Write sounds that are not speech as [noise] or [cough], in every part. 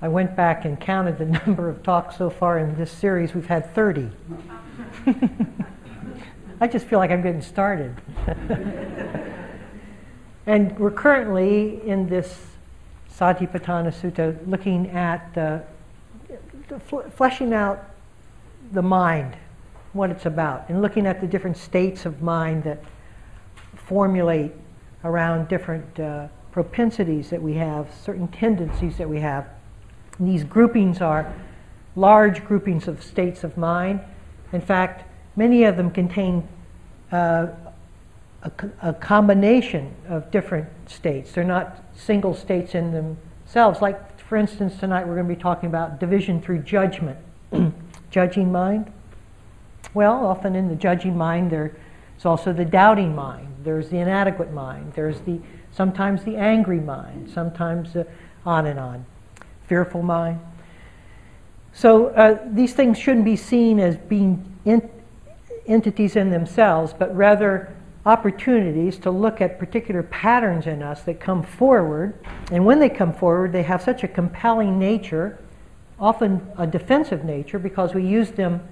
I went back and counted the [laughs] number of talks so far in this series. We've had 30. [laughs] I just feel like I'm getting started. [laughs] and we're currently in this Satipatthana Sutta looking at uh, fleshing out the mind, what it's about, and looking at the different states of mind that formulate around different uh, propensities that we have, certain tendencies that we have. And these groupings are large groupings of states of mind. In fact, many of them contain uh, a, a, combination of different states. They're not single states in themselves. Like, for instance, tonight we're going to be talking about division through judgment, [clears throat] judging mind. Well, often in the judging mind, there's also the doubting mind. There's the inadequate mind. There's the sometimes the angry mind. Sometimes the on and on, fearful mind. So uh, these things shouldn't be seen as being in, entities in themselves, but rather opportunities to look at particular patterns in us that come forward. And when they come forward, they have such a compelling nature, often a defensive nature, because we use them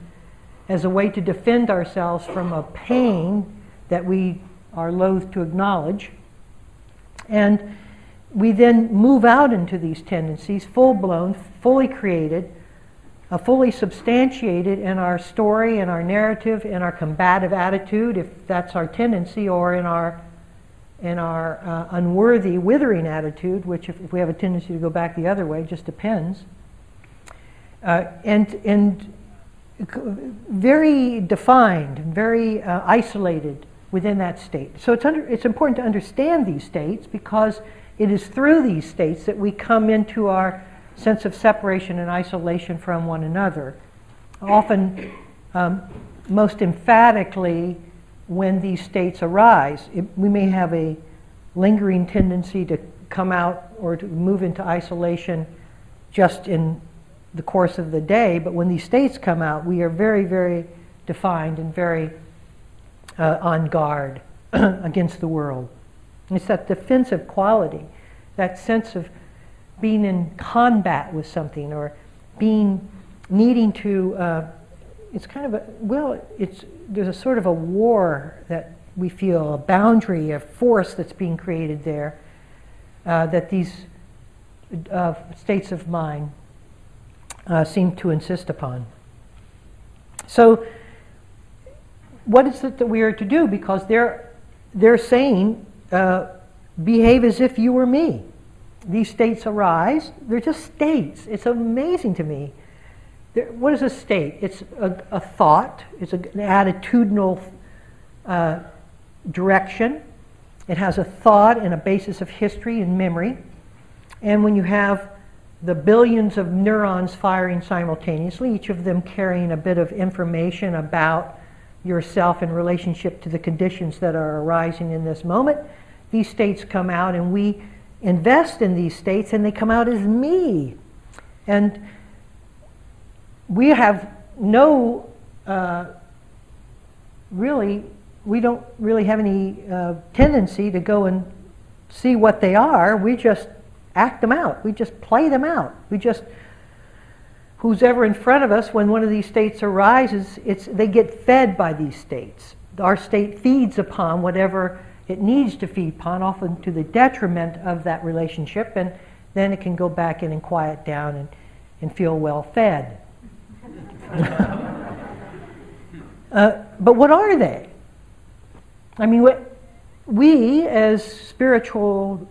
as a way to defend ourselves from a pain that we are loath to acknowledge. And we then move out into these tendencies, full blown, fully created, uh, fully substantiated in our story, in our narrative, in our combative attitude, if that's our tendency, or in our in our uh, unworthy, withering attitude, which if, if, we have a tendency to go back the other way, just depends. Uh, and and very defined, very uh, isolated within that state. So it's under, it's important to understand these states because it is through these states that we come into our sense of separation and isolation from one another. Often, um, most emphatically, when these states arise, it, we may have a lingering tendency to come out or to move into isolation just in the course of the day, but when these states come out, we are very, very defined and very uh, on guard [clears throat] against the world. It's that defensive quality, that sense of being in combat with something or being needing to uh, it's kind of a well it's there's a sort of a war that we feel a boundary a force that's being created there uh, that these uh, states of mind uh, seem to insist upon. So what is it that we are to do? Because they're they're saying uh, behave as if you were me these states arise. They're just states. It's amazing to me. They're, what is a state? It's a, a thought, it's a, an attitudinal uh, direction. It has a thought and a basis of history and memory. And when you have the billions of neurons firing simultaneously, each of them carrying a bit of information about yourself in relationship to the conditions that are arising in this moment, these states come out and we invest in these states and they come out as me. And we have no, uh, really, we don't really have any uh, tendency to go and see what they are. We just act them out. We just play them out. We just, who's ever in front of us when one of these states arises, it's, they get fed by these states. Our state feeds upon whatever it needs to feed upon, often to the detriment of that relationship, and then it can go back in and quiet down and, and feel well fed. [laughs] uh, but what are they? I mean, what, we as spiritual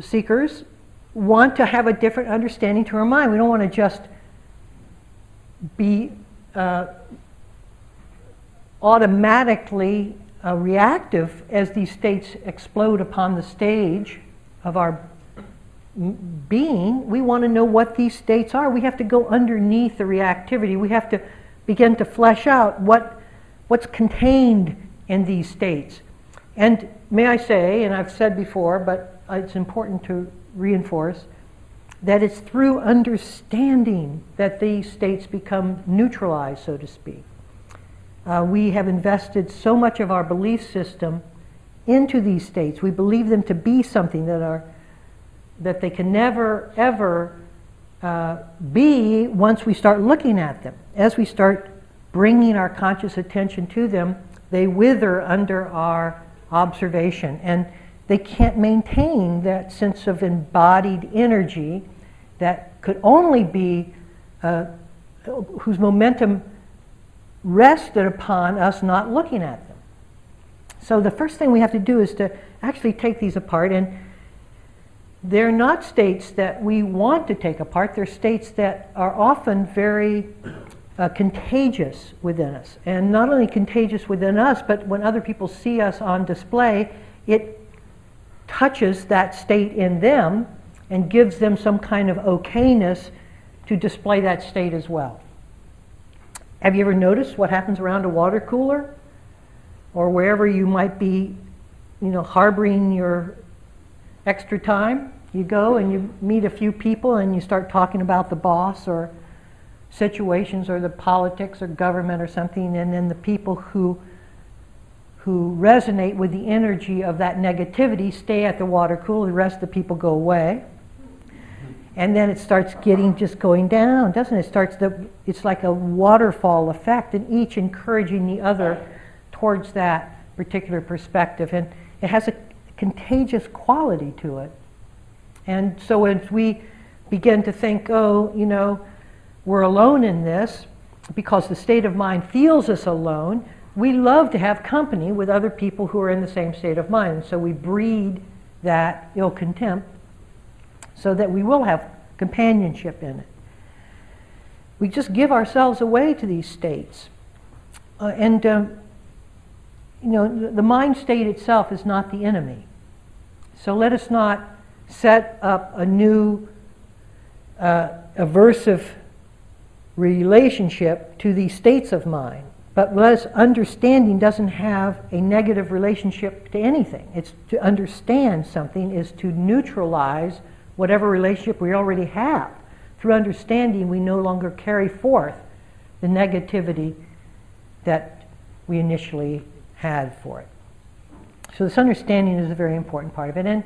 seekers want to have a different understanding to our mind. We don't want to just be uh, automatically uh, reactive as these states explode upon the stage of our being, we want to know what these states are. We have to go underneath the reactivity. We have to begin to flesh out what, what's contained in these states. And may I say, and I've said before, but it's important to reinforce, that it's through understanding that these states become neutralized, so to speak. Uh, we have invested so much of our belief system into these states. We believe them to be something that are that they can never ever uh, be once we start looking at them. As we start bringing our conscious attention to them, they wither under our observation. And they can't maintain that sense of embodied energy that could only be, uh, whose momentum rested upon us not looking at them. So the first thing we have to do is to actually take these apart. And they're not states that we want to take apart, they're states that are often very uh, contagious within us. And not only contagious within us, but when other people see us on display, it touches that state in them and gives them some kind of okayness to display that state as well. Have you ever noticed what happens around a water cooler? Or wherever you might be, you know, harboring your extra time? You go and you meet a few people and you start talking about the boss or situations or the politics or government or something, and then the people who who resonate with the energy of that negativity stay at the water cooler, the rest of the people go away. And then it starts getting just going down, doesn't it? it starts the, it's like a waterfall effect, and each encouraging the other towards that particular perspective. And it has a contagious quality to it. And so as we begin to think, oh, you know, we're alone in this because the state of mind feels us alone. We love to have company with other people who are in the same state of mind. So we breed that ill contempt so that we will have companionship in it. We just give ourselves away to these states. Uh, and, um, you know, the mind state itself is not the enemy. So let us not set up a new uh, aversive relationship to these states of mind. But less understanding doesn't have a negative relationship to anything. It's to understand something is to neutralize whatever relationship we already have. Through understanding, we no longer carry forth the negativity that we initially had for it. So, this understanding is a very important part of it. And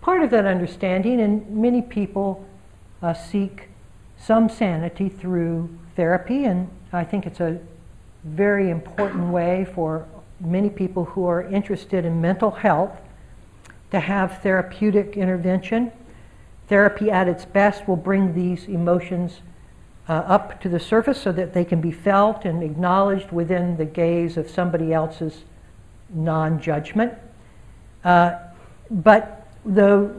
part of that understanding, and many people uh, seek some sanity through therapy, and I think it's a very important way for many people who are interested in mental health to have therapeutic intervention. Therapy at its best will bring these emotions uh, up to the surface so that they can be felt and acknowledged within the gaze of somebody else's non judgment. Uh, but the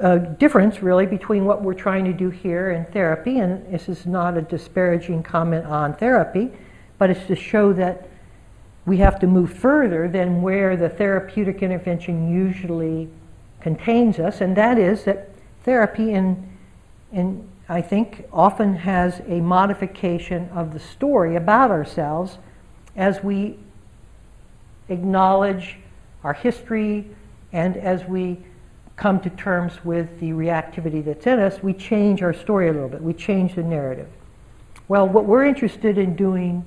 uh, difference really between what we're trying to do here and therapy, and this is not a disparaging comment on therapy, but it's to show that we have to move further than where the therapeutic intervention usually contains us, and that is that therapy, in, in, I think, often has a modification of the story about ourselves as we acknowledge our history and as we come to terms with the reactivity that's in us, we change our story a little bit. We change the narrative. Well, what we're interested in doing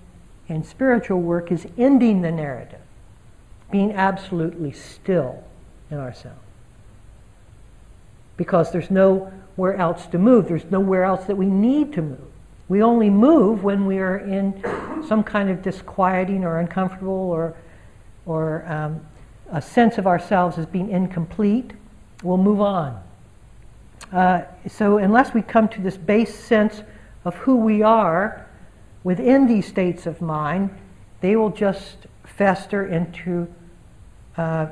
in spiritual work is ending the narrative, being absolutely still in ourselves. Because there's nowhere else to move, there's nowhere else that we need to move. We only move when we are in some kind of disquieting or uncomfortable or, or um, a sense of ourselves as being incomplete we'll move on. Uh, so, unless we come to this base sense of who we are within these states of mind, they will just fester into uh,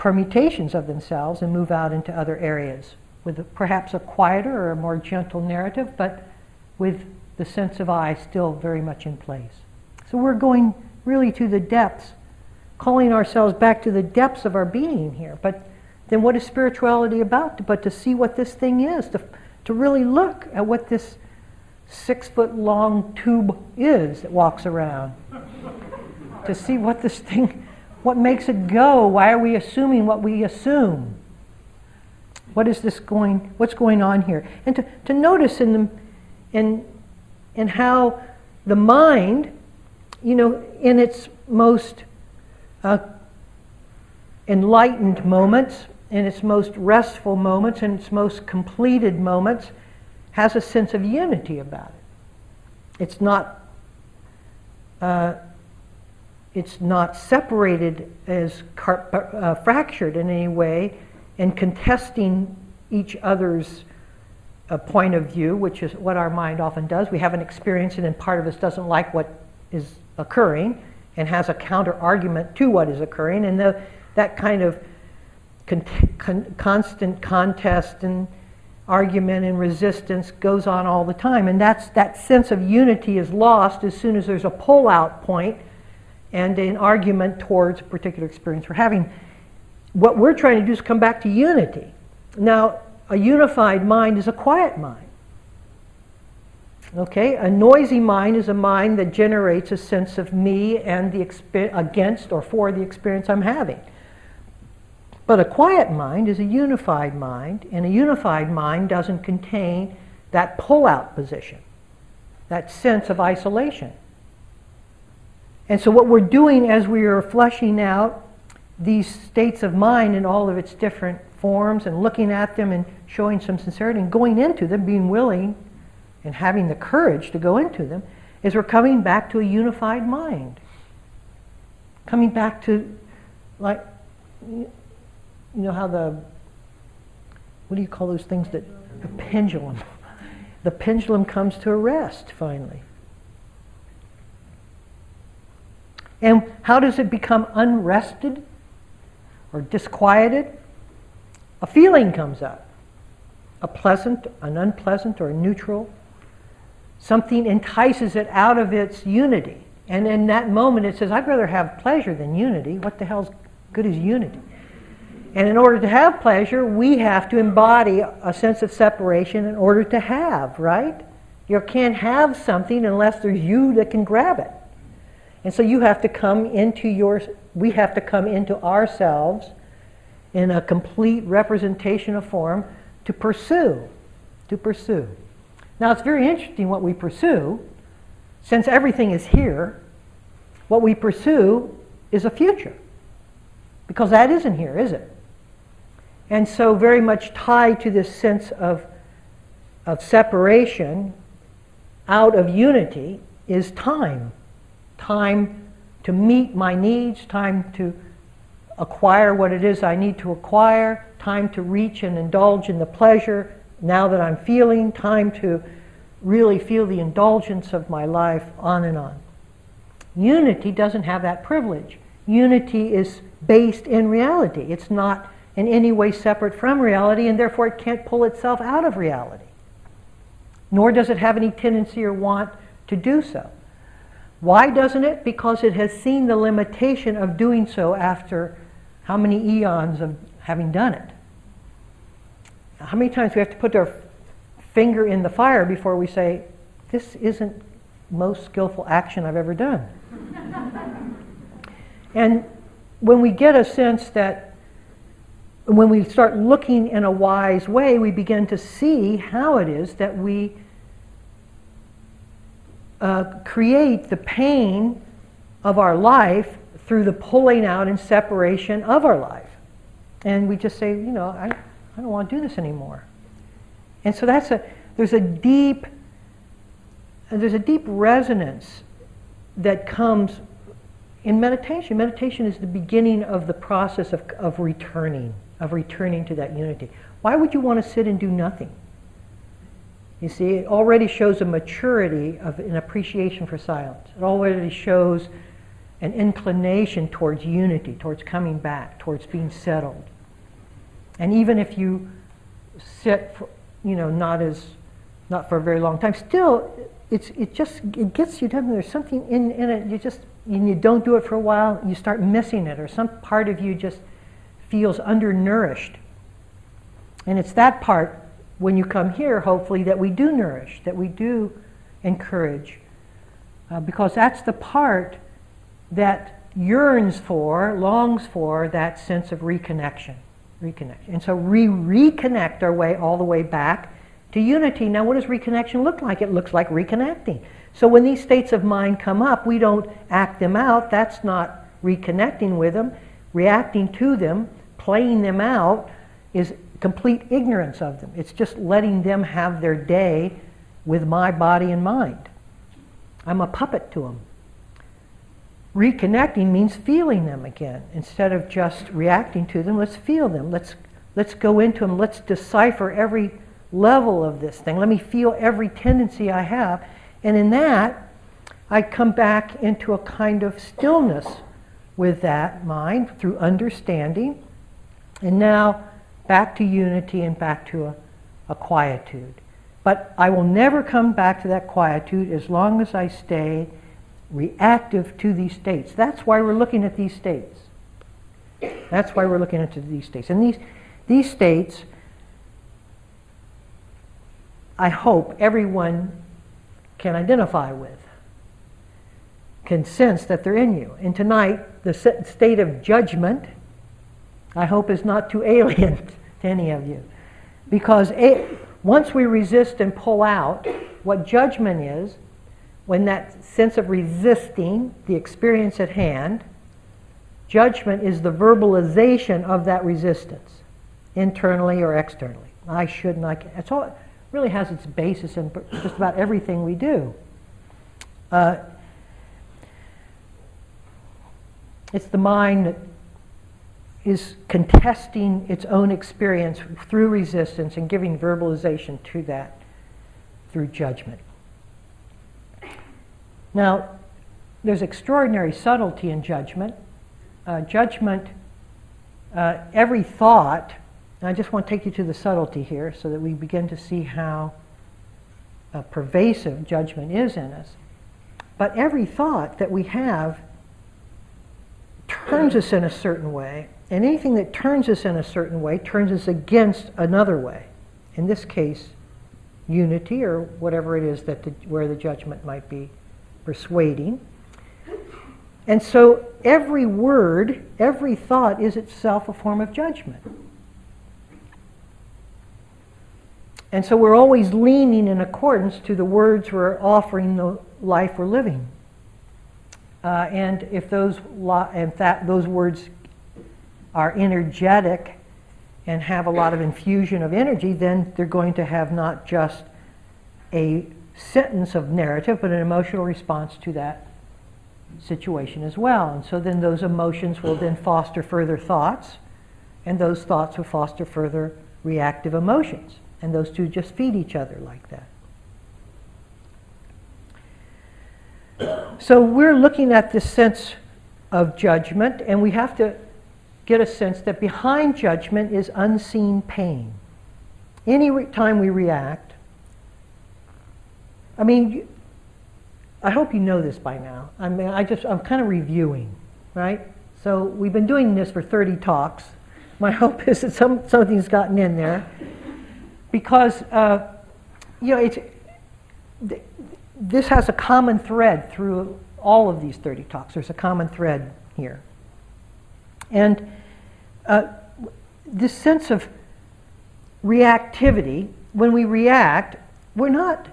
permutations of themselves and move out into other areas with perhaps a quieter or a more gentle narrative, but with the sense of I still very much in place. So, we're going really to the depths, calling ourselves back to the depths of our being here. But then what is spirituality about but to see what this thing is, to, to really look at what this six foot long tube is that walks around, [laughs] to see what this thing, what makes it go, why are we assuming what we assume? What is this going, what's going on here? And to, to notice in, the, in, in how the mind, you know, in its most uh, enlightened moments, in its most restful moments, in its most completed moments, has a sense of unity about it. It's not, uh, it's not separated as uh, fractured in any way and contesting each other's uh, point of view, which is what our mind often does. We have an experience, and then part of us doesn't like what is occurring and has a counter argument to what is occurring, and the, that kind of con- con- constant contest and argument and resistance goes on all the time. And that's, that sense of unity is lost as soon as there's a pull out point and an argument towards a particular experience we're having. What we're trying to do is come back to unity. Now, a unified mind is a quiet mind. Okay, a noisy mind is a mind that generates a sense of me and the exp- against or for the experience I'm having. But a quiet mind is a unified mind, and a unified mind doesn't contain that pull out position, that sense of isolation. And so, what we're doing as we are fleshing out these states of mind in all of its different forms and looking at them and showing some sincerity and going into them, being willing and having the courage to go into them, is we're coming back to a unified mind. Coming back to, like, you know how the, what do you call those things that, the pendulum. The pendulum comes to a rest finally. And how does it become unrested or disquieted? A feeling comes up. A pleasant, an unpleasant, or neutral. Something entices it out of its unity. And in that moment it says, I'd rather have pleasure than unity. What the hell's good is unity? And in order to have pleasure, we have to embody a sense of separation in order to have, right? You can't have something unless there's you that can grab it. And so you have to come into your, we have to come into ourselves in a complete representation of form to pursue, to pursue. Now it's very interesting what we pursue. Since everything is here, what we pursue is a future. Because that isn't here, is it? And so, very much tied to this sense of, of separation out of unity is time. Time to meet my needs, time to acquire what it is I need to acquire, time to reach and indulge in the pleasure now that I'm feeling, time to really feel the indulgence of my life, on and on. Unity doesn't have that privilege. Unity is based in reality. It's not in any way separate from reality, and therefore it can't pull itself out of reality. Nor does it have any tendency or want to do so. Why doesn't it? Because it has seen the limitation of doing so after how many eons of having done it? How many times do we have to put our finger in the fire before we say, This isn't most skillful action I've ever done? [laughs] and when we get a sense that when we start looking in a wise way, we begin to see how it is that we uh, create the pain of our life through the pulling out and separation of our life. And we just say, you know, I, I don't want to do this anymore. And so that's a, there's a deep, there's a deep resonance that comes in meditation. Meditation is the beginning of the process of, of returning of returning to that unity. Why would you want to sit and do nothing? You see, it already shows a maturity of an appreciation for silence. It already shows an inclination towards unity, towards coming back, towards being settled. And even if you sit, for, you know, not as, not for a very long time, still, it's, it just, it gets you done. There's something in, in it, you just, and you don't do it for a while, you start missing it, or some part of you just feels undernourished. And it's that part, when you come here, hopefully, that we do nourish, that we do encourage. Uh, because that's the part that yearns for, longs for that sense of reconnection. Reconnection. And so we reconnect our way all the way back to unity. Now, what does reconnection look like? It looks like reconnecting. So when these states of mind come up, we don't act them out. That's not reconnecting with them, reacting to them playing them out is complete ignorance of them. It's just letting them have their day with my body and mind. I'm a puppet to them. Reconnecting means feeling them again. Instead of just reacting to them, let's feel them. Let's, let's go into them. Let's decipher every level of this thing. Let me feel every tendency I have. And in that, I come back into a kind of stillness with that mind through understanding. And now back to unity and back to a, a quietude. But I will never come back to that quietude as long as I stay reactive to these states. That's why we're looking at these states. That's why we're looking into these states. And these, these states, I hope everyone can identify with, can sense that they're in you. And tonight, the state of judgment, I hope, is not too alien [laughs] to any of you. Because a, once we resist and pull out, what judgment is, when that sense of resisting the experience at hand, judgment is the verbalization of that resistance, internally or externally. I should not. It's all, it really has its basis in just about everything we do. Uh, it's the mind that is contesting its own experience through resistance and giving verbalization to that through judgment. Now, there's extraordinary subtlety in judgment. Uh, judgment, uh, every thought, I just want to take you to the subtlety here so that we begin to see how uh, pervasive judgment is in us. But every thought that we have turns us in a certain way, and anything that turns us in a certain way turns us against another way. In this case, unity or whatever it is that the, where the judgment might be persuading. And so every word, every thought is itself a form of judgment. And so we're always leaning in accordance to the words we're offering the life we're living. Uh, and if those, in fact, those words are energetic and have a lot of infusion of energy, then they're going to have not just a sentence of narrative, but an emotional response to that situation as well. And so then those emotions will then foster further thoughts, and those thoughts will foster further reactive emotions. And those two just feed each other like that. So we're looking at this sense of judgment, and we have to get a sense that behind judgment is unseen pain. Any re- time we react, I mean, I hope you know this by now. I mean, I just, I'm kind of reviewing, right? So we've been doing this for 30 talks. My [laughs] hope is that some, something's gotten in there. Because, uh, you know, it's, th- this has a common thread through all of these 30 talks. There's a common thread here. And uh, this sense of reactivity, when we react, we're not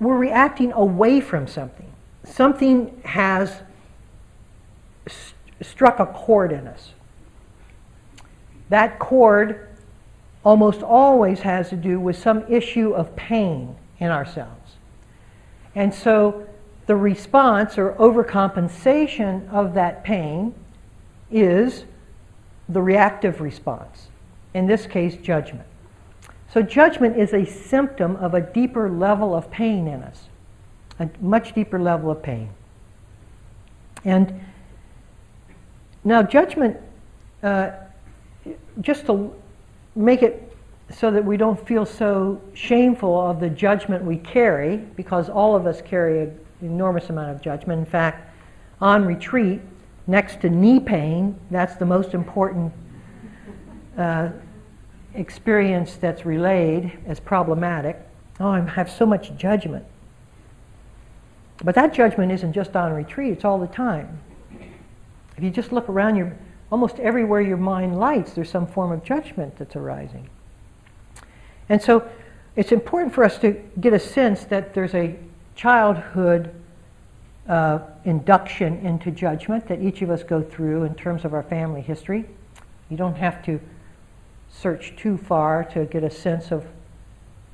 we're reacting away from something. Something has st- struck a chord in us. That chord almost always has to do with some issue of pain in ourselves. And so the response or overcompensation of that pain is the reactive response, in this case, judgment. So judgment is a symptom of a deeper level of pain in us, a much deeper level of pain. And now, judgment, uh, just to make it so that we don't feel so shameful of the judgment we carry, because all of us carry an enormous amount of judgment. In fact, on retreat, next to knee pain, that's the most important uh, experience that's relayed as problematic, oh, I have so much judgment. But that judgment isn't just on retreat, it's all the time. If you just look around, you almost everywhere your mind lights, there's some form of judgment that's arising. And so it's important for us to get a sense that there's a childhood uh, induction into judgment that each of us go through in terms of our family history. You don't have to search too far to get a sense of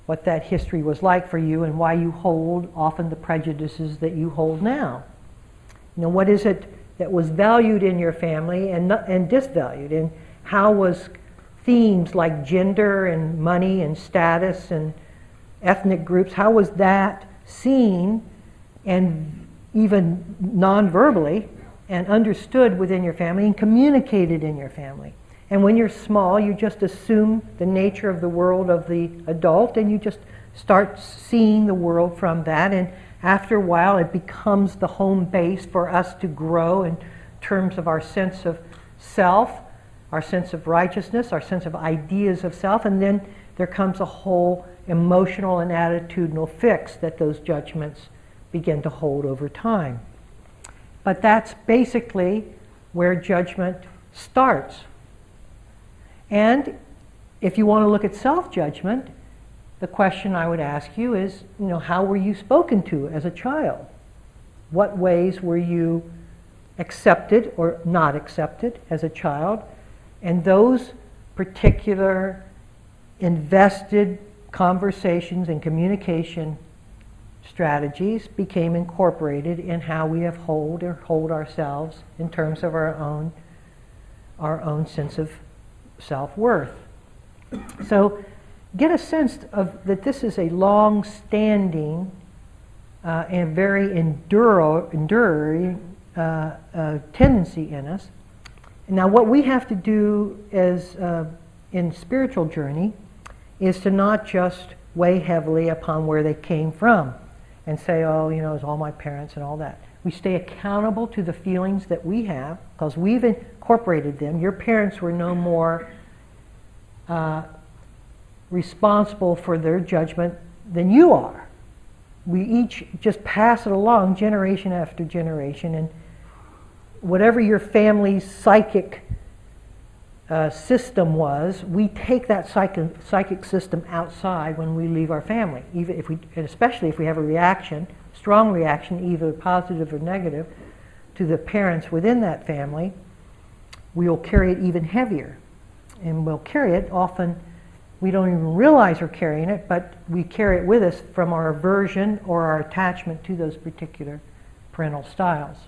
what that history was like for you and why you hold often the prejudices that you hold now. You know, what is it that was valued in your family and, and disvalued? And how was themes like gender and money and status and ethnic groups, how was that seen and even non-verbally and understood within your family and communicated in your family? And when you're small, you just assume the nature of the world of the adult and you just start seeing the world from that. And after a while, it becomes the home base for us to grow in terms of our sense of self, our sense of righteousness, our sense of ideas of self. And then there comes a whole emotional and attitudinal fix that those judgments begin to hold over time. But that's basically where judgment starts. And if you want to look at self-judgment, the question I would ask you is, you know, how were you spoken to as a child? What ways were you accepted or not accepted as a child? And those particular invested conversations and communication strategies became incorporated in how we have hold or hold ourselves in terms of our own our own sense of self-worth. So get a sense of that this is a long-standing uh, and very enduring uh, uh, tendency in us. Now, what we have to do as uh, in spiritual journey is to not just weigh heavily upon where they came from and say, oh, you know, it's all my parents and all that. We stay accountable to the feelings that we have because we've incorporated them. Your parents were no more uh, responsible for their judgment than you are. We each just pass it along generation after generation, and whatever your family's psychic uh, system was, we take that psychic, psychic system outside when we leave our family, even if we, especially if we have a reaction, strong reaction, either positive or negative, to the parents within that family, we will carry it even heavier and we'll carry it. Often we don't even realize we're carrying it, but we carry it with us from our aversion or our attachment to those particular parental styles.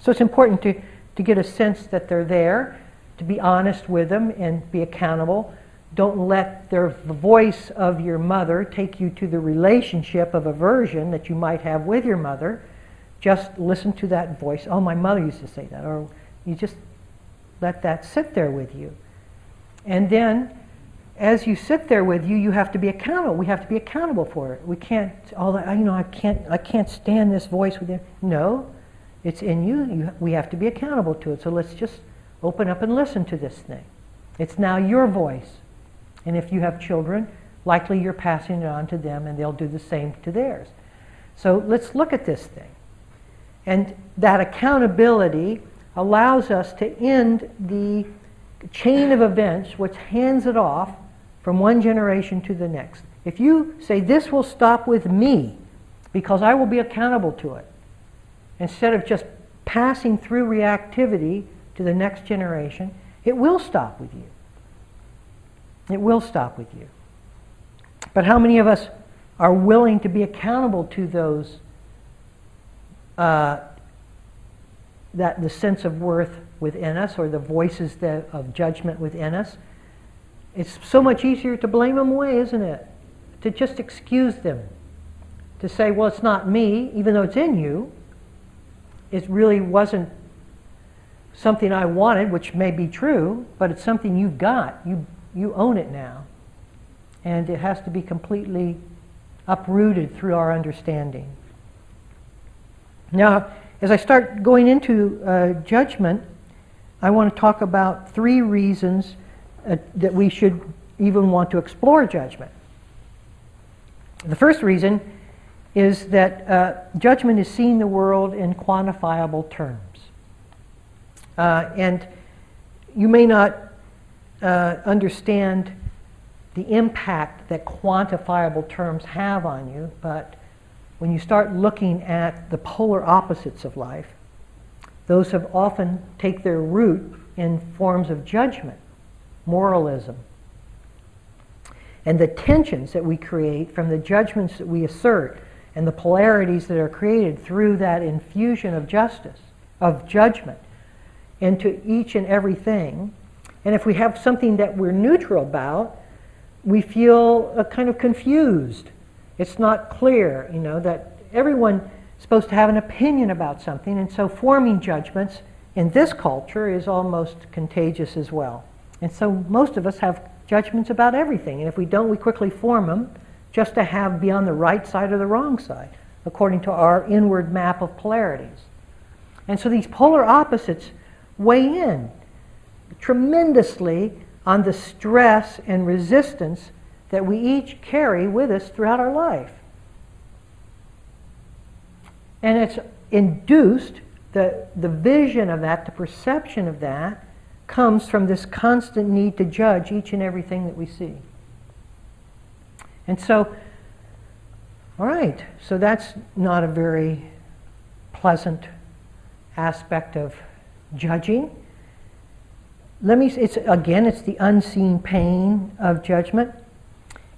So it's important to, to get a sense that they're there, to be honest with them and be accountable. Don't let their, the voice of your mother take you to the relationship of aversion that you might have with your mother. Just listen to that voice. Oh, my mother used to say that. Or you just let that sit there with you. And then, as you sit there with you, you have to be accountable. We have to be accountable for it. We can't, all that, you know, I can't, I can't stand this voice within. No, it's in you. you. We have to be accountable to it. So let's just open up and listen to this thing. It's now your voice. And if you have children, likely you're passing it on to them and they'll do the same to theirs. So let's look at this thing. And that accountability allows us to end the chain of events which hands it off from one generation to the next. If you say, This will stop with me because I will be accountable to it, instead of just passing through reactivity to the next generation, it will stop with you. It will stop with you. But how many of us are willing to be accountable to those, uh, that the sense of worth within us or the voices that, of judgment within us. It's so much easier to blame them away, isn't it? To just excuse them. To say, well, it's not me, even though it's in you. It really wasn't something I wanted, which may be true, but it's something you've got. You, you own it now. And it has to be completely uprooted through our understanding. Now, as I start going into uh, judgment, I want to talk about three reasons uh, that we should even want to explore judgment. The first reason is that uh, judgment is seeing the world in quantifiable terms. Uh, and you may not uh, understand the impact that quantifiable terms have on you, but when you start looking at the polar opposites of life, those have often take their root in forms of judgment, moralism. And the tensions that we create from the judgments that we assert and the polarities that are created through that infusion of justice, of judgment into each and everything. And if we have something that we're neutral about, we feel uh, kind of confused. It's not clear, you know, that everyone's supposed to have an opinion about something, and so forming judgments in this culture is almost contagious as well. And so most of us have judgments about everything, and if we don't, we quickly form them just to have be on the right side or the wrong side, according to our inward map of polarities. And so these polar opposites weigh in tremendously on the stress and resistance that we each carry with us throughout our life. And it's induced, the, the vision of that, the perception of that, comes from this constant need to judge each and everything that we see. And so, all right, so that's not a very pleasant aspect of judging. Let me, it's, again, it's the unseen pain of judgment.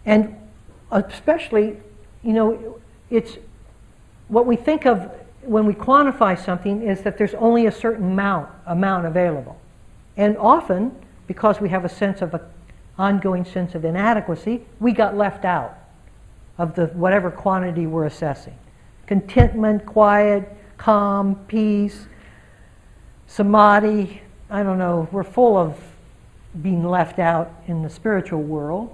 And especially, you know, it's what we think of when we quantify something is that there's only a certain amount, amount available. And often, because we have a sense of an ongoing sense of inadequacy, we got left out of the whatever quantity we're assessing. Contentment, quiet, calm, peace, samadhi, I don't know, we're full of being left out in the spiritual world.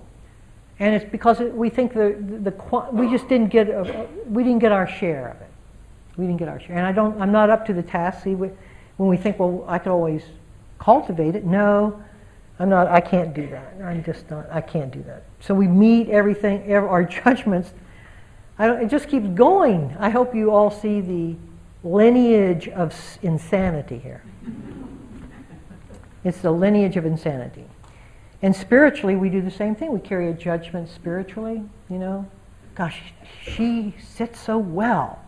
And it's because we think the, the, the, we just didn't get, a, we didn't get our share of it. We didn't get our share. And I don't, I'm not up to the task. See, we, when we think, well, I could always cultivate it. No, I'm not, I can't do that. I'm just not, I can't do that. So we meet everything, our [laughs] judgments. it just keeps going. I hope you all see the lineage of insanity here. It's the lineage of insanity. And spiritually, we do the same thing. We carry a judgment spiritually, you know. Gosh, she sits so well,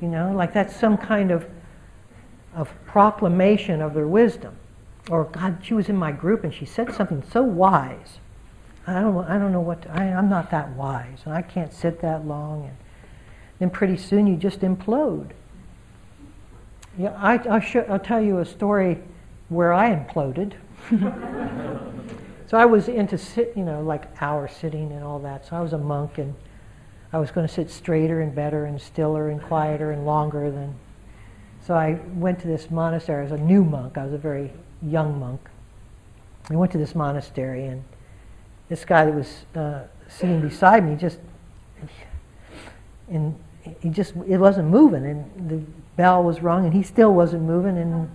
you know, like that's some kind of, of proclamation of their wisdom. Or, God, she was in my group and she said something so wise. I don't, I don't know what, to, I, I'm not that wise, and I can't sit that long. And then pretty soon you just implode. Yeah, I, I'll, sh- I'll tell you a story where I imploded. [laughs] so I was into sit, you know, like hour sitting and all that. So I was a monk, and I was going to sit straighter and better and stiller and quieter and longer than. So I went to this monastery as a new monk. I was a very young monk. I went to this monastery, and this guy that was uh, sitting beside me just, and he just it wasn't moving, and the bell was rung, and he still wasn't moving, and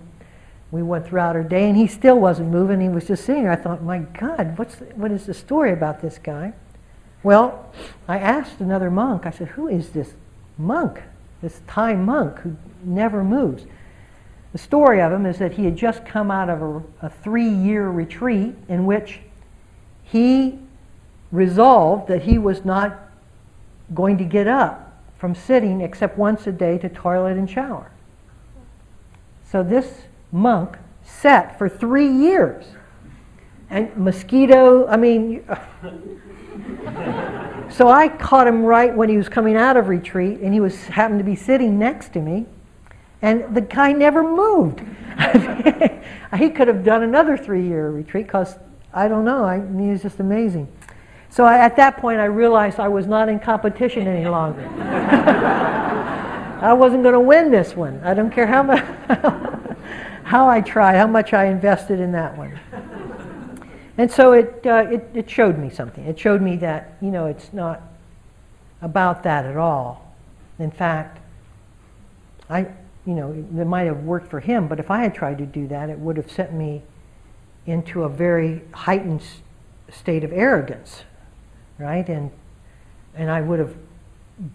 we went throughout our day, and he still wasn't moving. He was just sitting there. I thought, my God, what's what is the story about this guy? Well, I asked another monk. I said, who is this monk, this Thai monk who never moves? The story of him is that he had just come out of a, a three-year retreat in which he resolved that he was not going to get up from sitting except once a day to toilet and shower. So this monk sat for three years. And mosquito, I mean, [laughs] so I caught him right when he was coming out of retreat, and he was happened to be sitting next to me, and the guy never moved. [laughs] he could have done another three-year retreat because I don't know. I mean, he was just amazing. So I, at that point, I realized I was not in competition any longer. I wasn't going to win this one. I don't care how much [laughs] how I tried, how much I invested in that one. And so it, uh, it, it showed me something. It showed me that, you know, it's not about that at all. In fact, I, you know, it might have worked for him, but if I had tried to do that, it would have sent me into a very heightened state of arrogance, right? And, and I would have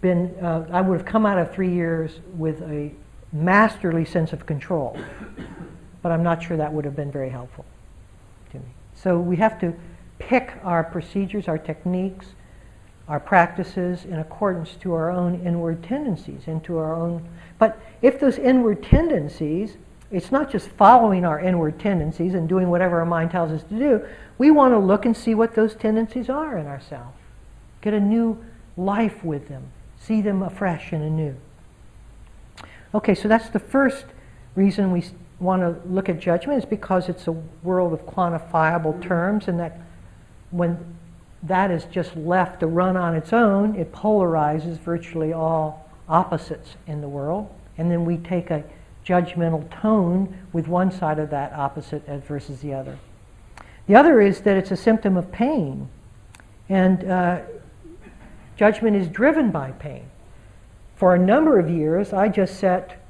been, uh, I would have come out of three years with a masterly sense of control but I'm not sure that would have been very helpful to me. So we have to pick our procedures, our techniques, our practices in accordance to our own inward tendencies and to our own. But if those inward tendencies it's not just following our inward tendencies and doing whatever our mind tells us to do. We want to look and see what those tendencies are in ourselves. Get a new life with them. See them afresh and anew. Okay, so that's the first reason we want to look at judgment is because it's a world of quantifiable terms and that when that is just left to run on its own, it polarizes virtually all opposites in the world. And then we take a judgmental tone with one side of that opposite versus the other. The other is that it's a symptom of pain. And uh, judgment is driven by pain. For a number of years, I just set,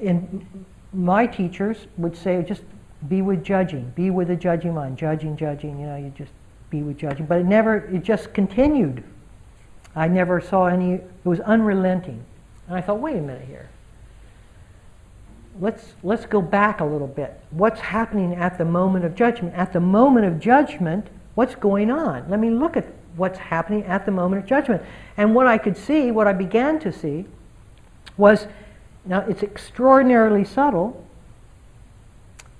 in my teachers would say, just be with judging, be with the judging mind, judging, judging, you know, you just be with judging. But it never, it just continued. I never saw any, it was unrelenting. And I thought, wait a minute here let's, let's go back a little bit. What's happening at the moment of judgment? At the moment of judgment, what's going on? Let me look at what's happening at the moment of judgment. And what I could see, what I began to see, was now it's extraordinarily subtle,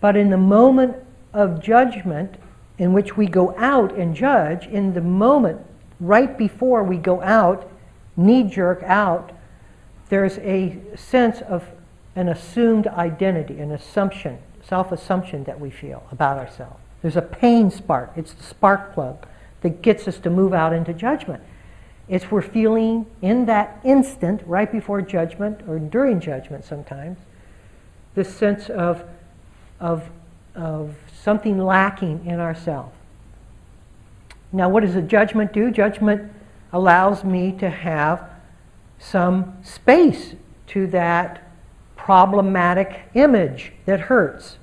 but in the moment of judgment in which we go out and judge, in the moment right before we go out, knee jerk out, there's a sense of an assumed identity, an assumption, self assumption that we feel about ourselves. There's a pain spark, it's the spark plug that gets us to move out into judgment. It's we're feeling in that instant, right before judgment or during judgment sometimes, this sense of, of, of something lacking in ourselves. Now, what does a judgment do? Judgment allows me to have some space to that problematic image that hurts.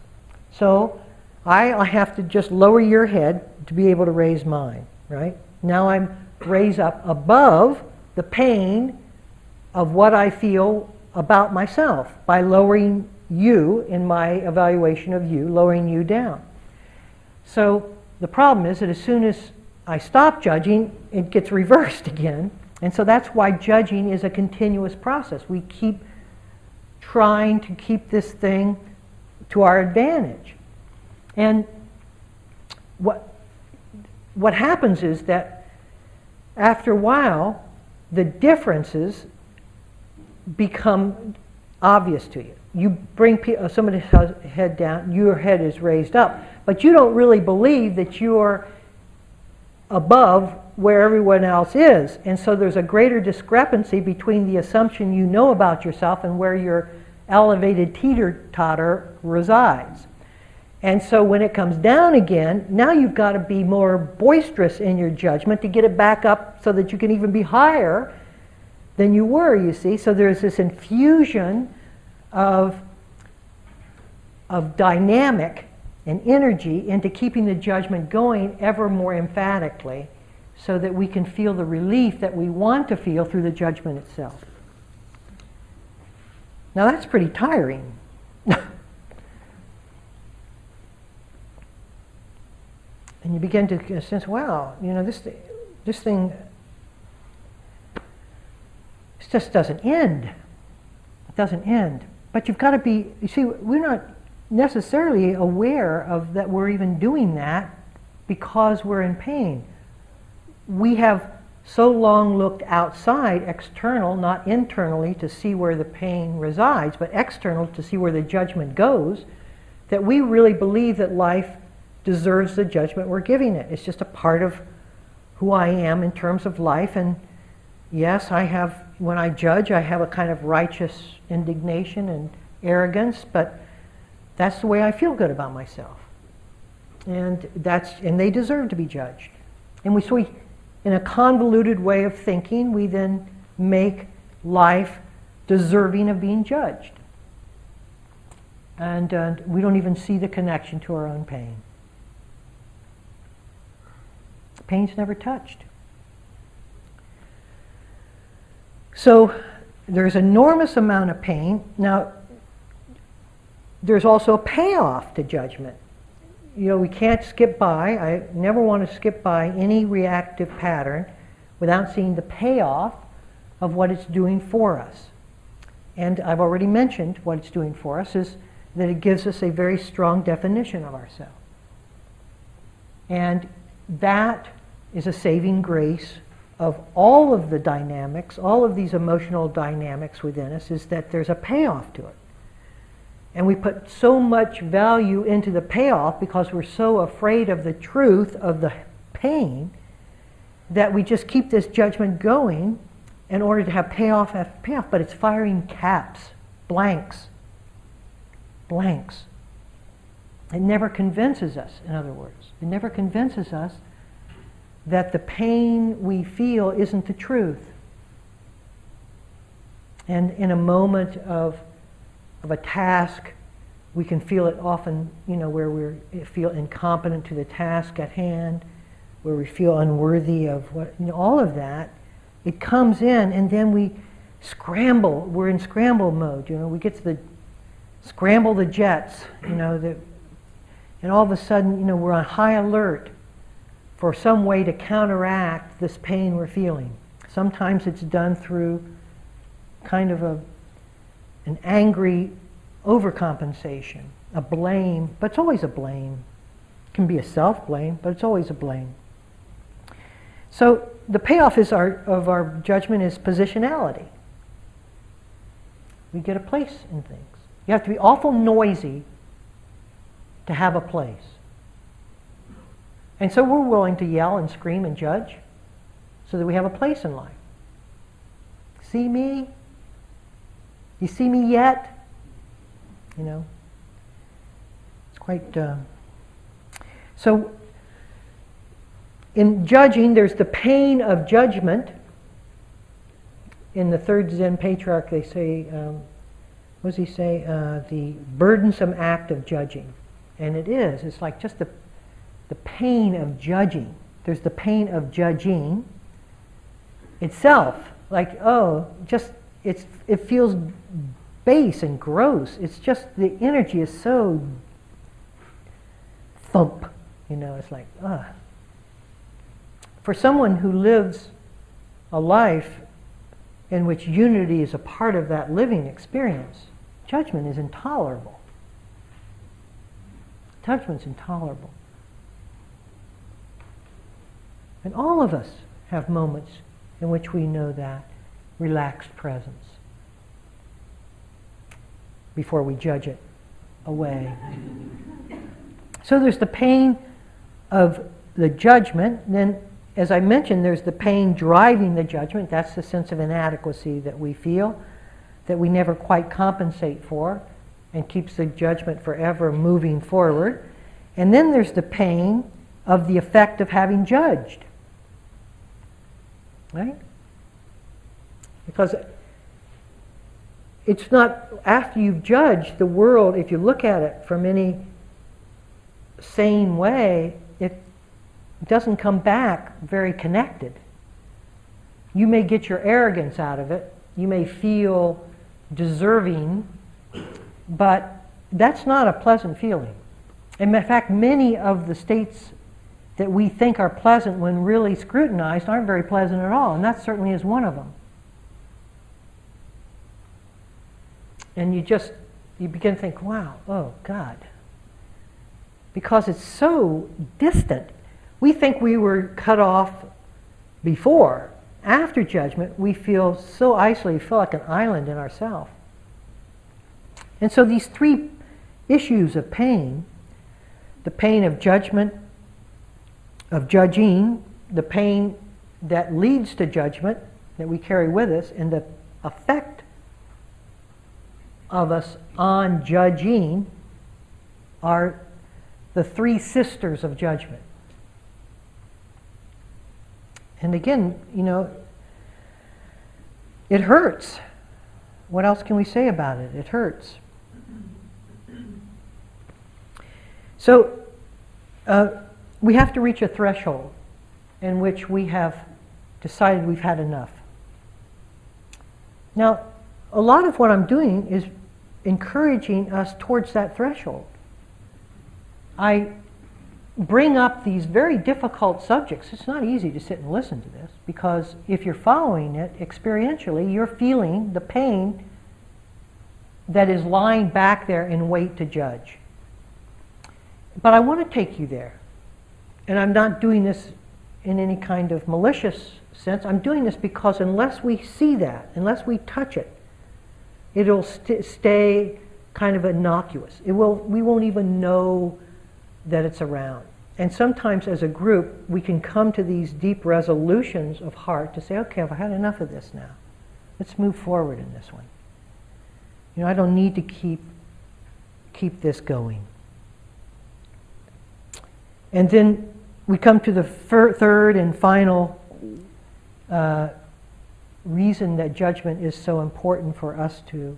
So I have to just lower your head to be able to raise mine, right? Now I'm raised up above the pain of what I feel about myself by lowering you in my evaluation of you, lowering you down. So the problem is that as soon as I stop judging, it gets reversed [laughs] again. And so that's why judging is a continuous process. We keep trying to keep this thing to our advantage. And what, what happens is that after a while, the differences become obvious to you. You bring uh, somebody's head down, your head is raised up, but you don't really believe that you're above where everyone else is. And so there's a greater discrepancy between the assumption you know about yourself and where your elevated teeter totter resides. And so when it comes down again, now you've got to be more boisterous in your judgment to get it back up so that you can even be higher than you were, you see. So there's this infusion of, of dynamic and energy into keeping the judgment going ever more emphatically so that we can feel the relief that we want to feel through the judgment itself. Now that's pretty tiring. [laughs] and you begin to sense, wow, you know, this, this thing this just doesn't end. It doesn't end. But you've got to be, you see, we're not necessarily aware of that we're even doing that because we're in pain. We have so long looked outside, external, not internally to see where the pain resides, but external to see where the judgment goes, that we really believe that life deserves the judgment we're giving it. It's just a part of who I am in terms of life. And yes, I have, when I judge, I have a kind of righteous indignation and arrogance, but that's the way I feel good about myself. And that's, and they deserve to be judged. And we, so we, in a convoluted way of thinking, we then make life deserving of being judged. And uh, we don't even see the connection to our own pain. Pain's never touched. So there's enormous amount of pain. Now, there's also a payoff to judgment you know, we can't skip by. I never want to skip by any reactive pattern without seeing the payoff of what it's doing for us. And I've already mentioned what it's doing for us is that it gives us a very strong definition of ourselves. And that is a saving grace of all of the dynamics, all of these emotional dynamics within us, is that there's a payoff to it. And we put so much value into the payoff because we're so afraid of the truth of the pain that we just keep this judgment going in order to have payoff after payoff. But it's firing caps, blanks, blanks. It never convinces us, in other words. It never convinces us that the pain we feel isn't the truth. And in a moment of, of a task, we can feel it often, you know, where we feel incompetent to the task at hand, where we feel unworthy of what, you know, all of that. It comes in, and then we scramble. We're in scramble mode, you know. We get to the scramble the jets, you know, the, and all of a sudden, you know, we're on high alert for some way to counteract this pain we're feeling. Sometimes it's done through kind of a, an angry overcompensation, a blame, but it's always a blame. It can be a self blame, but it's always a blame. So the payoff is our, of our judgment is positionality. We get a place in things. You have to be awful noisy to have a place. And so we're willing to yell and scream and judge so that we have a place in life. See me? You see me yet? You know? It's quite. Uh... So, in judging, there's the pain of judgment. In the third Zen patriarch, they say, um, what does he say? Uh, the burdensome act of judging. And it is. It's like just the the pain of judging. There's the pain of judging itself. Like, oh, just it's it feels base and gross. It's just the energy is so thump. You know, it's like, ah. For someone who lives a life in which unity is a part of that living experience, judgment is intolerable. Judgment's intolerable. And all of us have moments in which we know that relaxed presence before we judge it away. So there's the pain of the judgment. Then, as I mentioned, there's the pain driving the judgment. That's the sense of inadequacy that we feel, that we never quite compensate for, and keeps the judgment forever moving forward. And then there's the pain of the effect of having judged. Right? Because it's not after you've judged the world, if you look at it from any sane way, it doesn't come back very connected. You may get your arrogance out of it, you may feel deserving, but that's not a pleasant feeling. In fact, many of the states that we think are pleasant when really scrutinized aren't very pleasant at all, and that certainly is one of them. And you just, you begin to think, wow, oh God. Because it's so distant. We think we were cut off before. After judgment, we feel so isolated, feel like an island in ourselves. And so these three issues of pain the pain of judgment, of judging, the pain that leads to judgment that we carry with us, and the effect of us on judging are the three sisters of judgment. And again, you know, it hurts. What else can we say about it? It hurts. So, uh, we have to reach a threshold in which we have decided we've had enough. Now, a lot of what I'm doing is encouraging us towards that threshold. I bring up these very difficult subjects. It's not easy to sit and listen to this because if you're following it experientially, you're feeling the pain that is lying back there in wait to judge. But I want to take you there. And I'm not doing this in any kind of malicious sense. I'm doing this because unless we see that, unless we touch it, it'll st- stay kind of innocuous. It will, we won't even know that it's around. And sometimes as a group, we can come to these deep resolutions of heart to say, okay, I've had enough of this now. Let's move forward in this one. You know, I don't need to keep, keep this going. And then we come to the fir- third and final uh, reason that judgment is so important for us to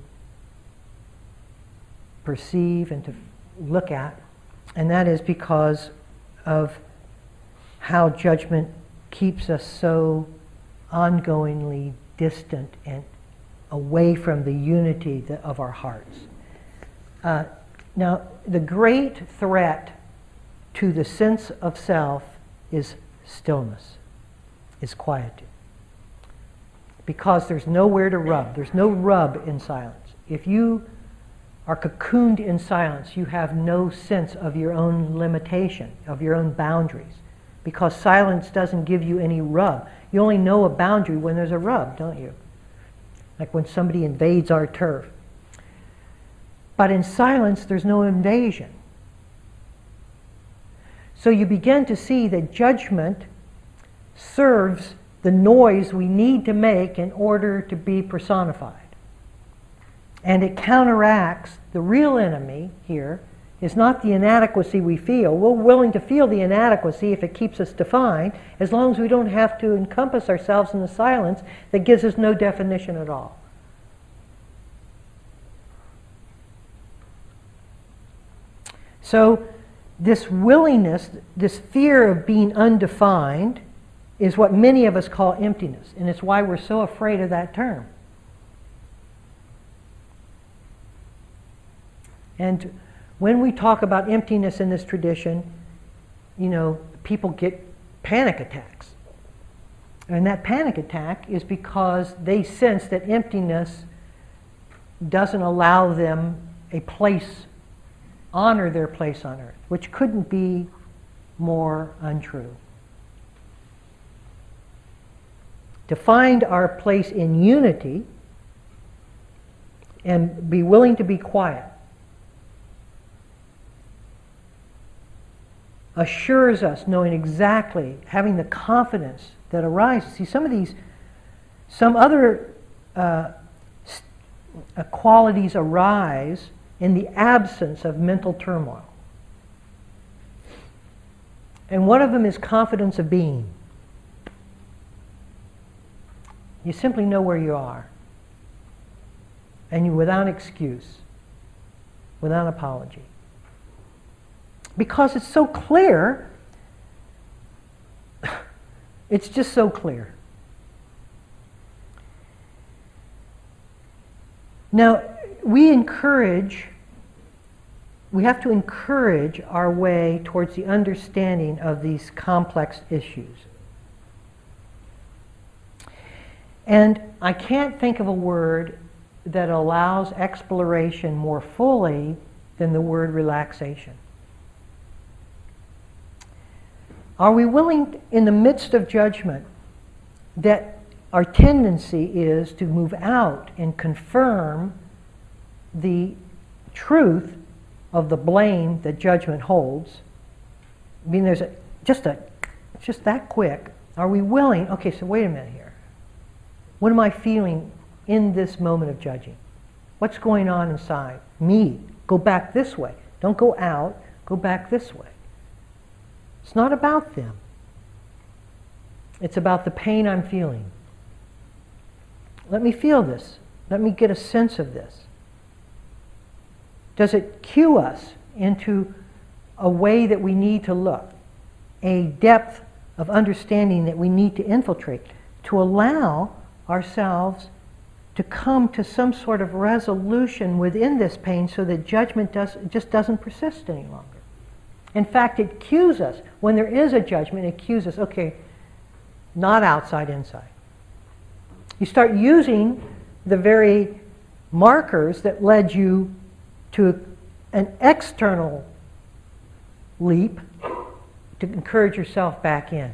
perceive and to look at, and that is because of how judgment keeps us so ongoingly distant and away from the unity of our hearts. Uh, now, the great threat to the sense of self is stillness, is quietude. Because there's nowhere to rub. There's no rub in silence. If you are cocooned in silence, you have no sense of your own limitation, of your own boundaries. Because silence doesn't give you any rub. You only know a boundary when there's a rub, don't you? Like when somebody invades our turf. But in silence, there's no invasion. So you begin to see that judgment serves the noise we need to make in order to be personified. And it counteracts the real enemy here is not the inadequacy we feel. We're willing to feel the inadequacy if it keeps us defined, as long as we don't have to encompass ourselves in the silence that gives us no definition at all. So this willingness, this fear of being undefined, is what many of us call emptiness. And it's why we're so afraid of that term. And when we talk about emptiness in this tradition, you know, people get panic attacks. And that panic attack is because they sense that emptiness doesn't allow them a place honor their place on earth, which couldn't be more untrue. To find our place in unity and be willing to be quiet assures us knowing exactly, having the confidence that arises. See, some of these, some other uh, uh qualities arise in the absence of mental turmoil. And one of them is confidence of being. You simply know where you are. And you without excuse, without apology. Because it's so clear. [sighs] It's just so clear. Now, we encourage we have to encourage our way towards the understanding of these complex issues. And I can't think of a word that allows exploration more fully than the word relaxation. Are we willing, in the midst of judgment, that our tendency is to move out and confirm the truth of the blame that judgment holds. I mean, there's a, just a, just that quick. Are we willing? Okay, so wait a minute here. What am I feeling in this moment of judging? What's going on inside? Me. Go back this way. Don't go out. Go back this way. It's not about them. It's about the pain I'm feeling. Let me feel this. Let me get a sense of this. Does it cue us into a way that we need to look, a depth of understanding that we need to infiltrate to allow ourselves to come to some sort of resolution within this pain so that judgment does, just doesn't persist any longer. In fact, it cues us. When there is a judgment, it cues us, okay, not outside, inside. You start using the very markers that led you to an external leap to encourage yourself back in.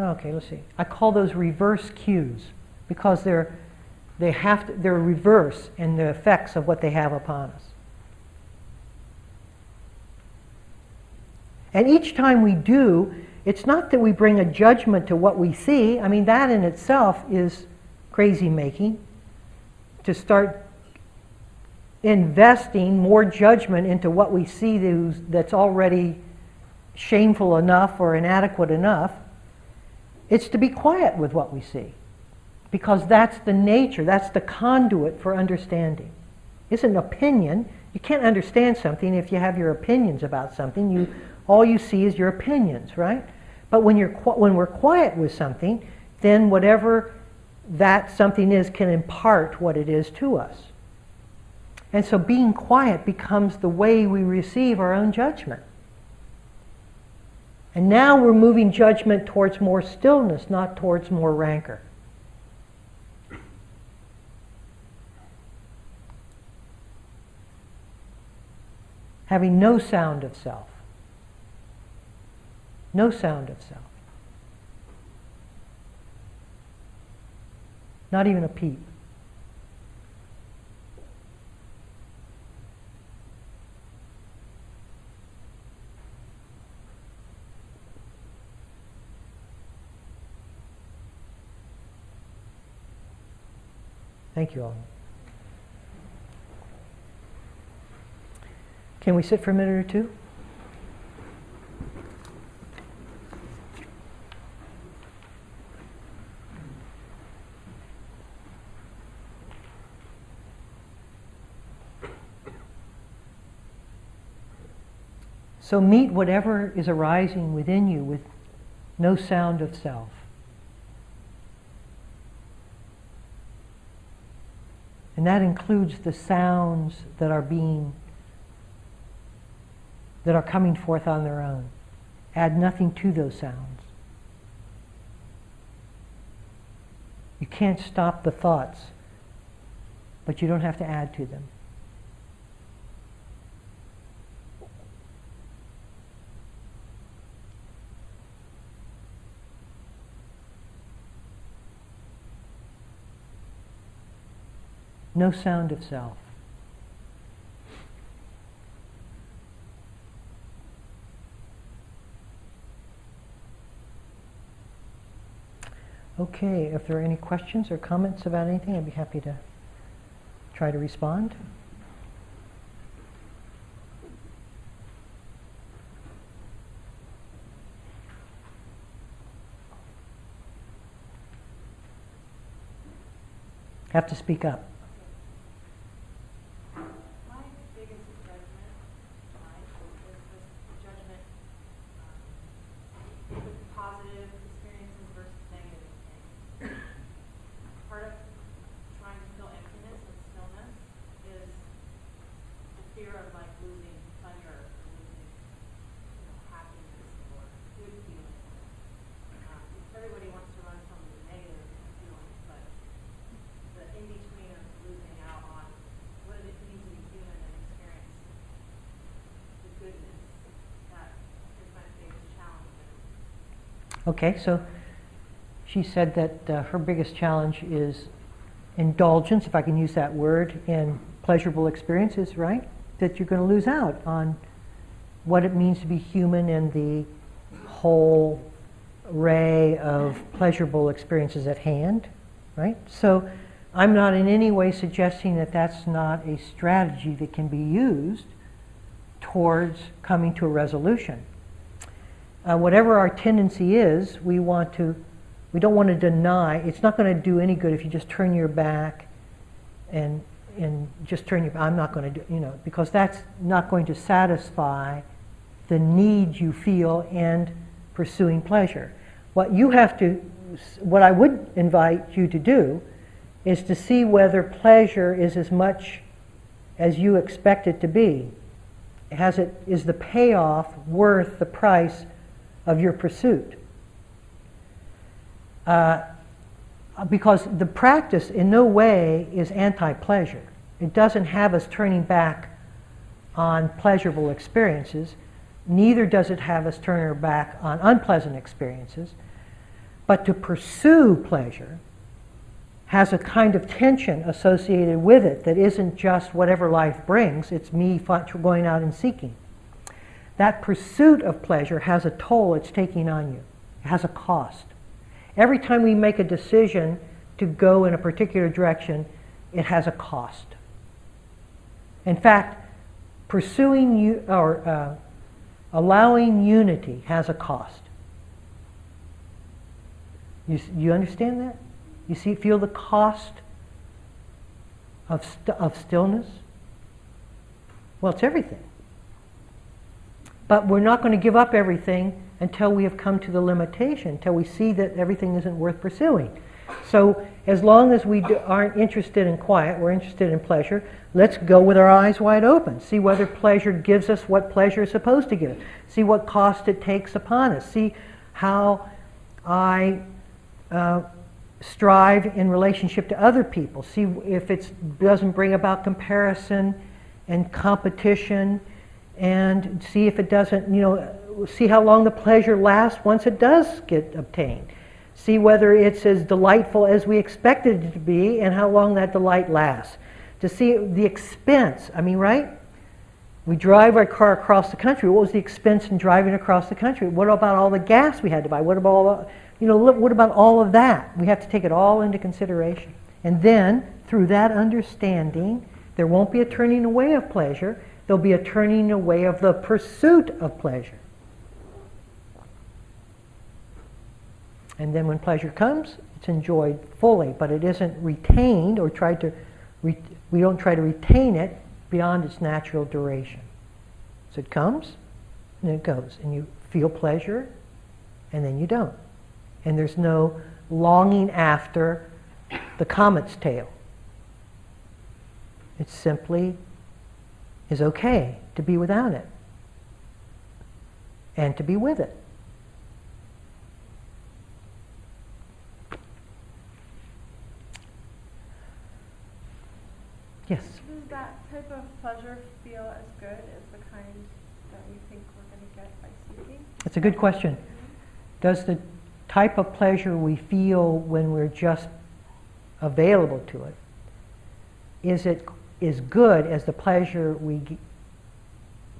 Okay, let's see. I call those reverse cues because they're they have to, they're reverse in the effects of what they have upon us. And each time we do, it's not that we bring a judgment to what we see. I mean, that in itself is crazy making. To start investing more judgment into what we see that's already shameful enough or inadequate enough. It's to be quiet with what we see because that's the nature, that's the conduit for understanding. It's an opinion. You can't understand something if you have your opinions about something. You, all you see is your opinions, right? But when, you're, when we're quiet with something, then whatever that something is can impart what it is to us. And so being quiet becomes the way we receive our own judgment. And now we're moving judgment towards more stillness, not towards more rancor. having no sound of self. No sound of self. Not even a peep. Thank you all. Can we sit for a minute or two? So meet whatever is arising within you with no sound of self. And that includes the sounds that are being that are coming forth on their own. Add nothing to those sounds. You can't stop the thoughts, but you don't have to add to them. No sound of self. Okay, if there are any questions or comments about anything, I'd be happy to try to respond. Have to speak up. Okay, so she said that uh, her biggest challenge is indulgence, if I can use that word, in pleasurable experiences, right? That you're going to lose out on what it means to be human and the whole array of pleasurable experiences at hand, right? So I'm not in any way suggesting that that's not a strategy that can be used towards coming to a resolution uh, whatever our tendency is, we want to, we don't want to deny. It's not going to do any good if you just turn your back and and just turn your. I'm not going to do, you know, because that's not going to satisfy the need you feel in pursuing pleasure. What you have to, what I would invite you to do, is to see whether pleasure is as much as you expect it to be. Has it is the payoff worth the price of your pursuit. Uh, because the practice in no way is anti-pleasure. It doesn't have us turning back on pleasurable experiences. Neither does it have us turn our back on unpleasant experiences. But to pursue pleasure has a kind of tension associated with it that isn't just whatever life brings, it's me going out and seeking. That pursuit of pleasure has a toll it's taking on you, it has a cost. Every time we make a decision to go in a particular direction, it has a cost. In fact, pursuing you, or uh, allowing unity has a cost. You, you understand that? You see, feel the cost of, st- of stillness? Well, it's everything. But we're not going to give up everything until we have come to the limitation, until we see that everything isn't worth pursuing. So, as long as we aren't interested in quiet, we're interested in pleasure, let's go with our eyes wide open. See whether pleasure gives us what pleasure is supposed to give. See what cost it takes upon us. See how I uh, strive in relationship to other people. See if it doesn't bring about comparison and competition and see if it doesn't, you know, see how long the pleasure lasts once it does get obtained. See whether it's as delightful as we expected it to be and how long that delight lasts. To see the expense, I mean, right? We drive our car across the country. What was the expense in driving across the country? What about all the gas we had to buy? What about all you know, what about all of that? We have to take it all into consideration. And then, through that understanding, there won't be a turning away of pleasure There'll be a turning away of the pursuit of pleasure. And then when pleasure comes, it's enjoyed fully, but it isn't retained or tried to, re- we don't try to retain it beyond its natural duration. So it comes and it goes, and you feel pleasure and then you don't. And there's no longing after the comet's tail. It's simply is okay to be without it and to be with it. Yes? Does that type of pleasure feel as good as the kind that we think we're going to get by seeking? It's a good question. Mm-hmm. Does the type of pleasure we feel when we're just available to it, is it is good as the pleasure we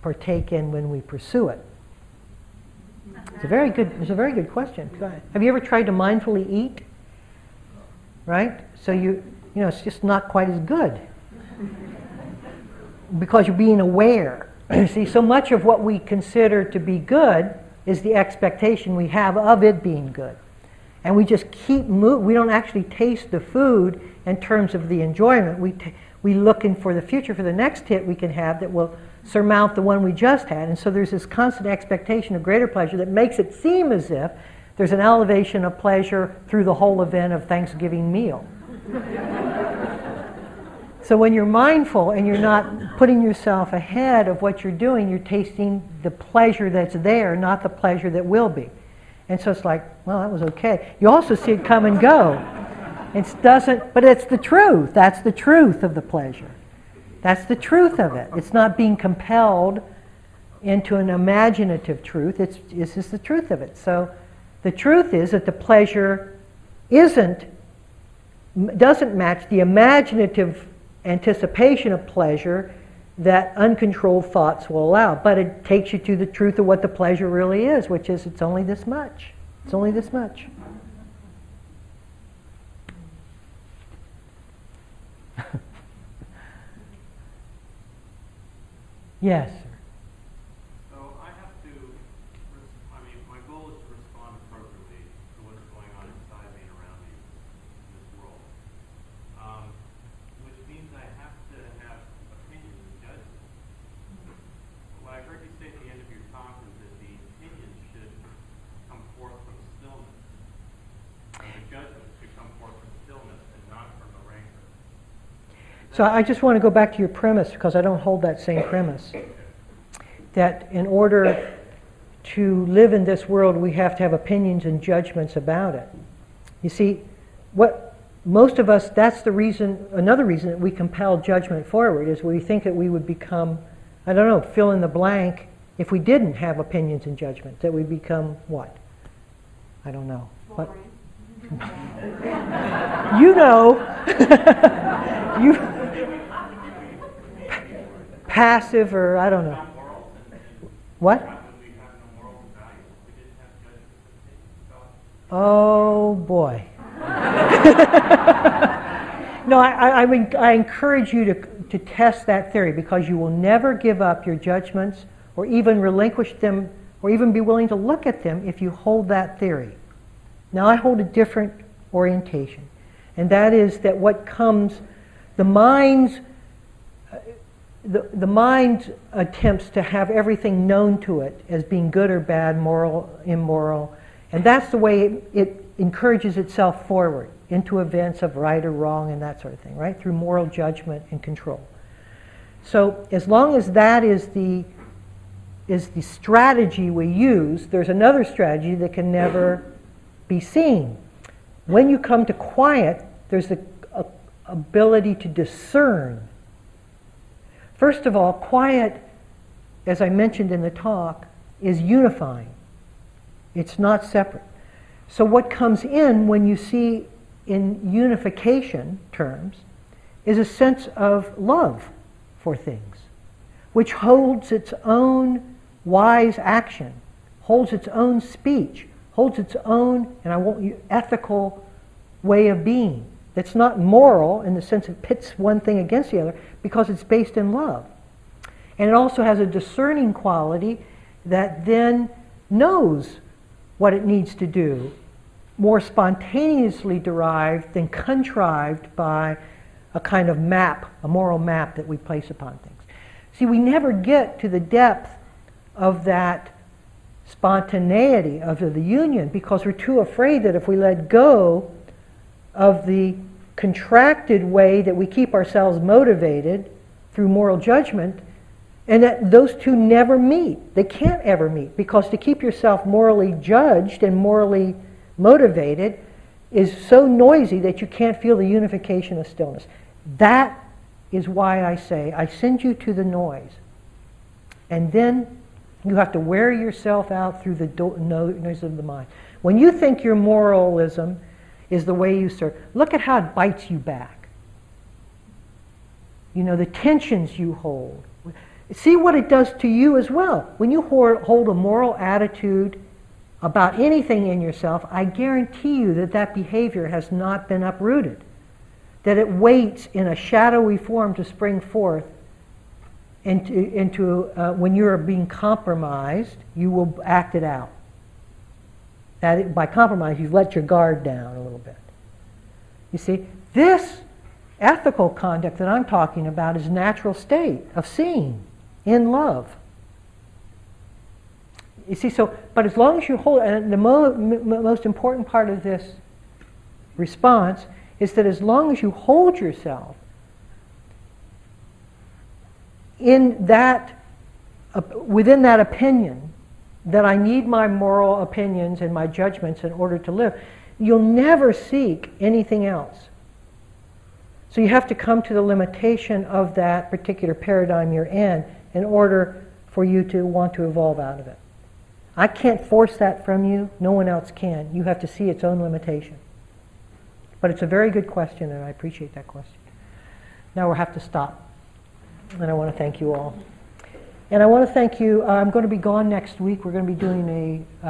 partake in when we pursue it? It's a very good, it's a very good question. Have you ever tried to mindfully eat? Right? So you, you know, it's just not quite as good because you're being aware. [clears throat] See, so much of what we consider to be good is the expectation we have of it being good. And we just keep moving. We don't actually taste the food in terms of the enjoyment. We, t- we looking for the future, for the next hit we can have that will surmount the one we just had. And so there's this constant expectation of greater pleasure that makes it seem as if there's an elevation of pleasure through the whole event of Thanksgiving meal. [laughs] so when you're mindful and you're not putting yourself ahead of what you're doing, you're tasting the pleasure that's there, not the pleasure that will be. And so it's like, well, that was okay. You also see it come and go. It doesn't, but it's the truth. That's the truth of the pleasure. That's the truth of it. It's not being compelled into an imaginative truth. It's, it's just the truth of it. So the truth is that the pleasure isn't, doesn't match the imaginative anticipation of pleasure that uncontrolled thoughts will allow. But it takes you to the truth of what the pleasure really is, which is it's only this much. It's only this much. Yes. So I have to, I mean, my goal is to respond appropriately to what's going on inside me and around me in this world. Um, which means I have to have opinions and judgments. What I heard you say at the end of your talk is that the opinions should come forth from stillness. And the judgments should come forth from stillness and not from the rancor. So I just want to go back to your premise because I don't hold that same premise. That in order to live in this world, we have to have opinions and judgments about it. You see, what most of us, that's the reason, another reason that we compel judgment forward is we think that we would become, I don't know, fill in the blank if we didn't have opinions and judgments, that we become what? I don't know. What? [laughs] you know. [laughs] you passive or I don't know. What? Oh boy. [laughs] no, I, I, I, encourage you to, to test that theory because you will never give up your judgments or even relinquish them or even be willing to look at them if you hold that theory. Now, I hold a different orientation, and that is that what comes, the mind's the, the mind attempts to have everything known to it as being good or bad, moral, immoral, and that's the way it, it encourages itself forward into events of right or wrong and that sort of thing, right? Through moral judgment and control. So as long as that is the is the strategy we use, there's another strategy that can never be seen. When you come to quiet, there's the ability to discern. First of all, quiet, as I mentioned in the talk, is unifying. It's not separate. So, what comes in when you see in unification terms is a sense of love for things, which holds its own wise action, holds its own speech, holds its own, and I won't use, ethical way of being. That's not moral in the sense it pits one thing against the other because it's based in love. And it also has a discerning quality that then knows what it needs to do, more spontaneously derived than contrived by a kind of map, a moral map that we place upon things. See, we never get to the depth of that spontaneity of the union because we're too afraid that if we let go of the contracted way that we keep ourselves motivated through moral judgment, and that those two never meet. They can't ever meet because to keep yourself morally judged and morally motivated is so noisy that you can't feel the unification of stillness. That is why I say I send you to the noise. And then you have to wear yourself out through the do- noise of the mind. When you think your moralism is the way you serve, look at how it bites you back. You know, the tensions you hold. See what it does to you as well. When you hold a moral attitude about anything in yourself, I guarantee you that that behavior has not been uprooted. That it waits in a shadowy form to spring forth into, into uh, when you are being compromised, you will act it out. That by compromise, you've let your guard down a little bit. You see, this ethical conduct that I'm talking about is natural state of seeing in love. You see, so, but as long as you hold, and the mo- m- most important part of this response is that as long as you hold yourself in that, uh, within that opinion, that I need my moral opinions and my judgments in order to live, you'll never seek anything else. So you have to come to the limitation of that particular paradigm you're in in order for you to want to evolve out of it. I can't force that from you. No one else can. You have to see its own limitation. But it's a very good question, and I appreciate that question. Now we'll have to stop. And I want to thank you all. And I want to thank you. I'm going to be gone next week. We're going to be doing a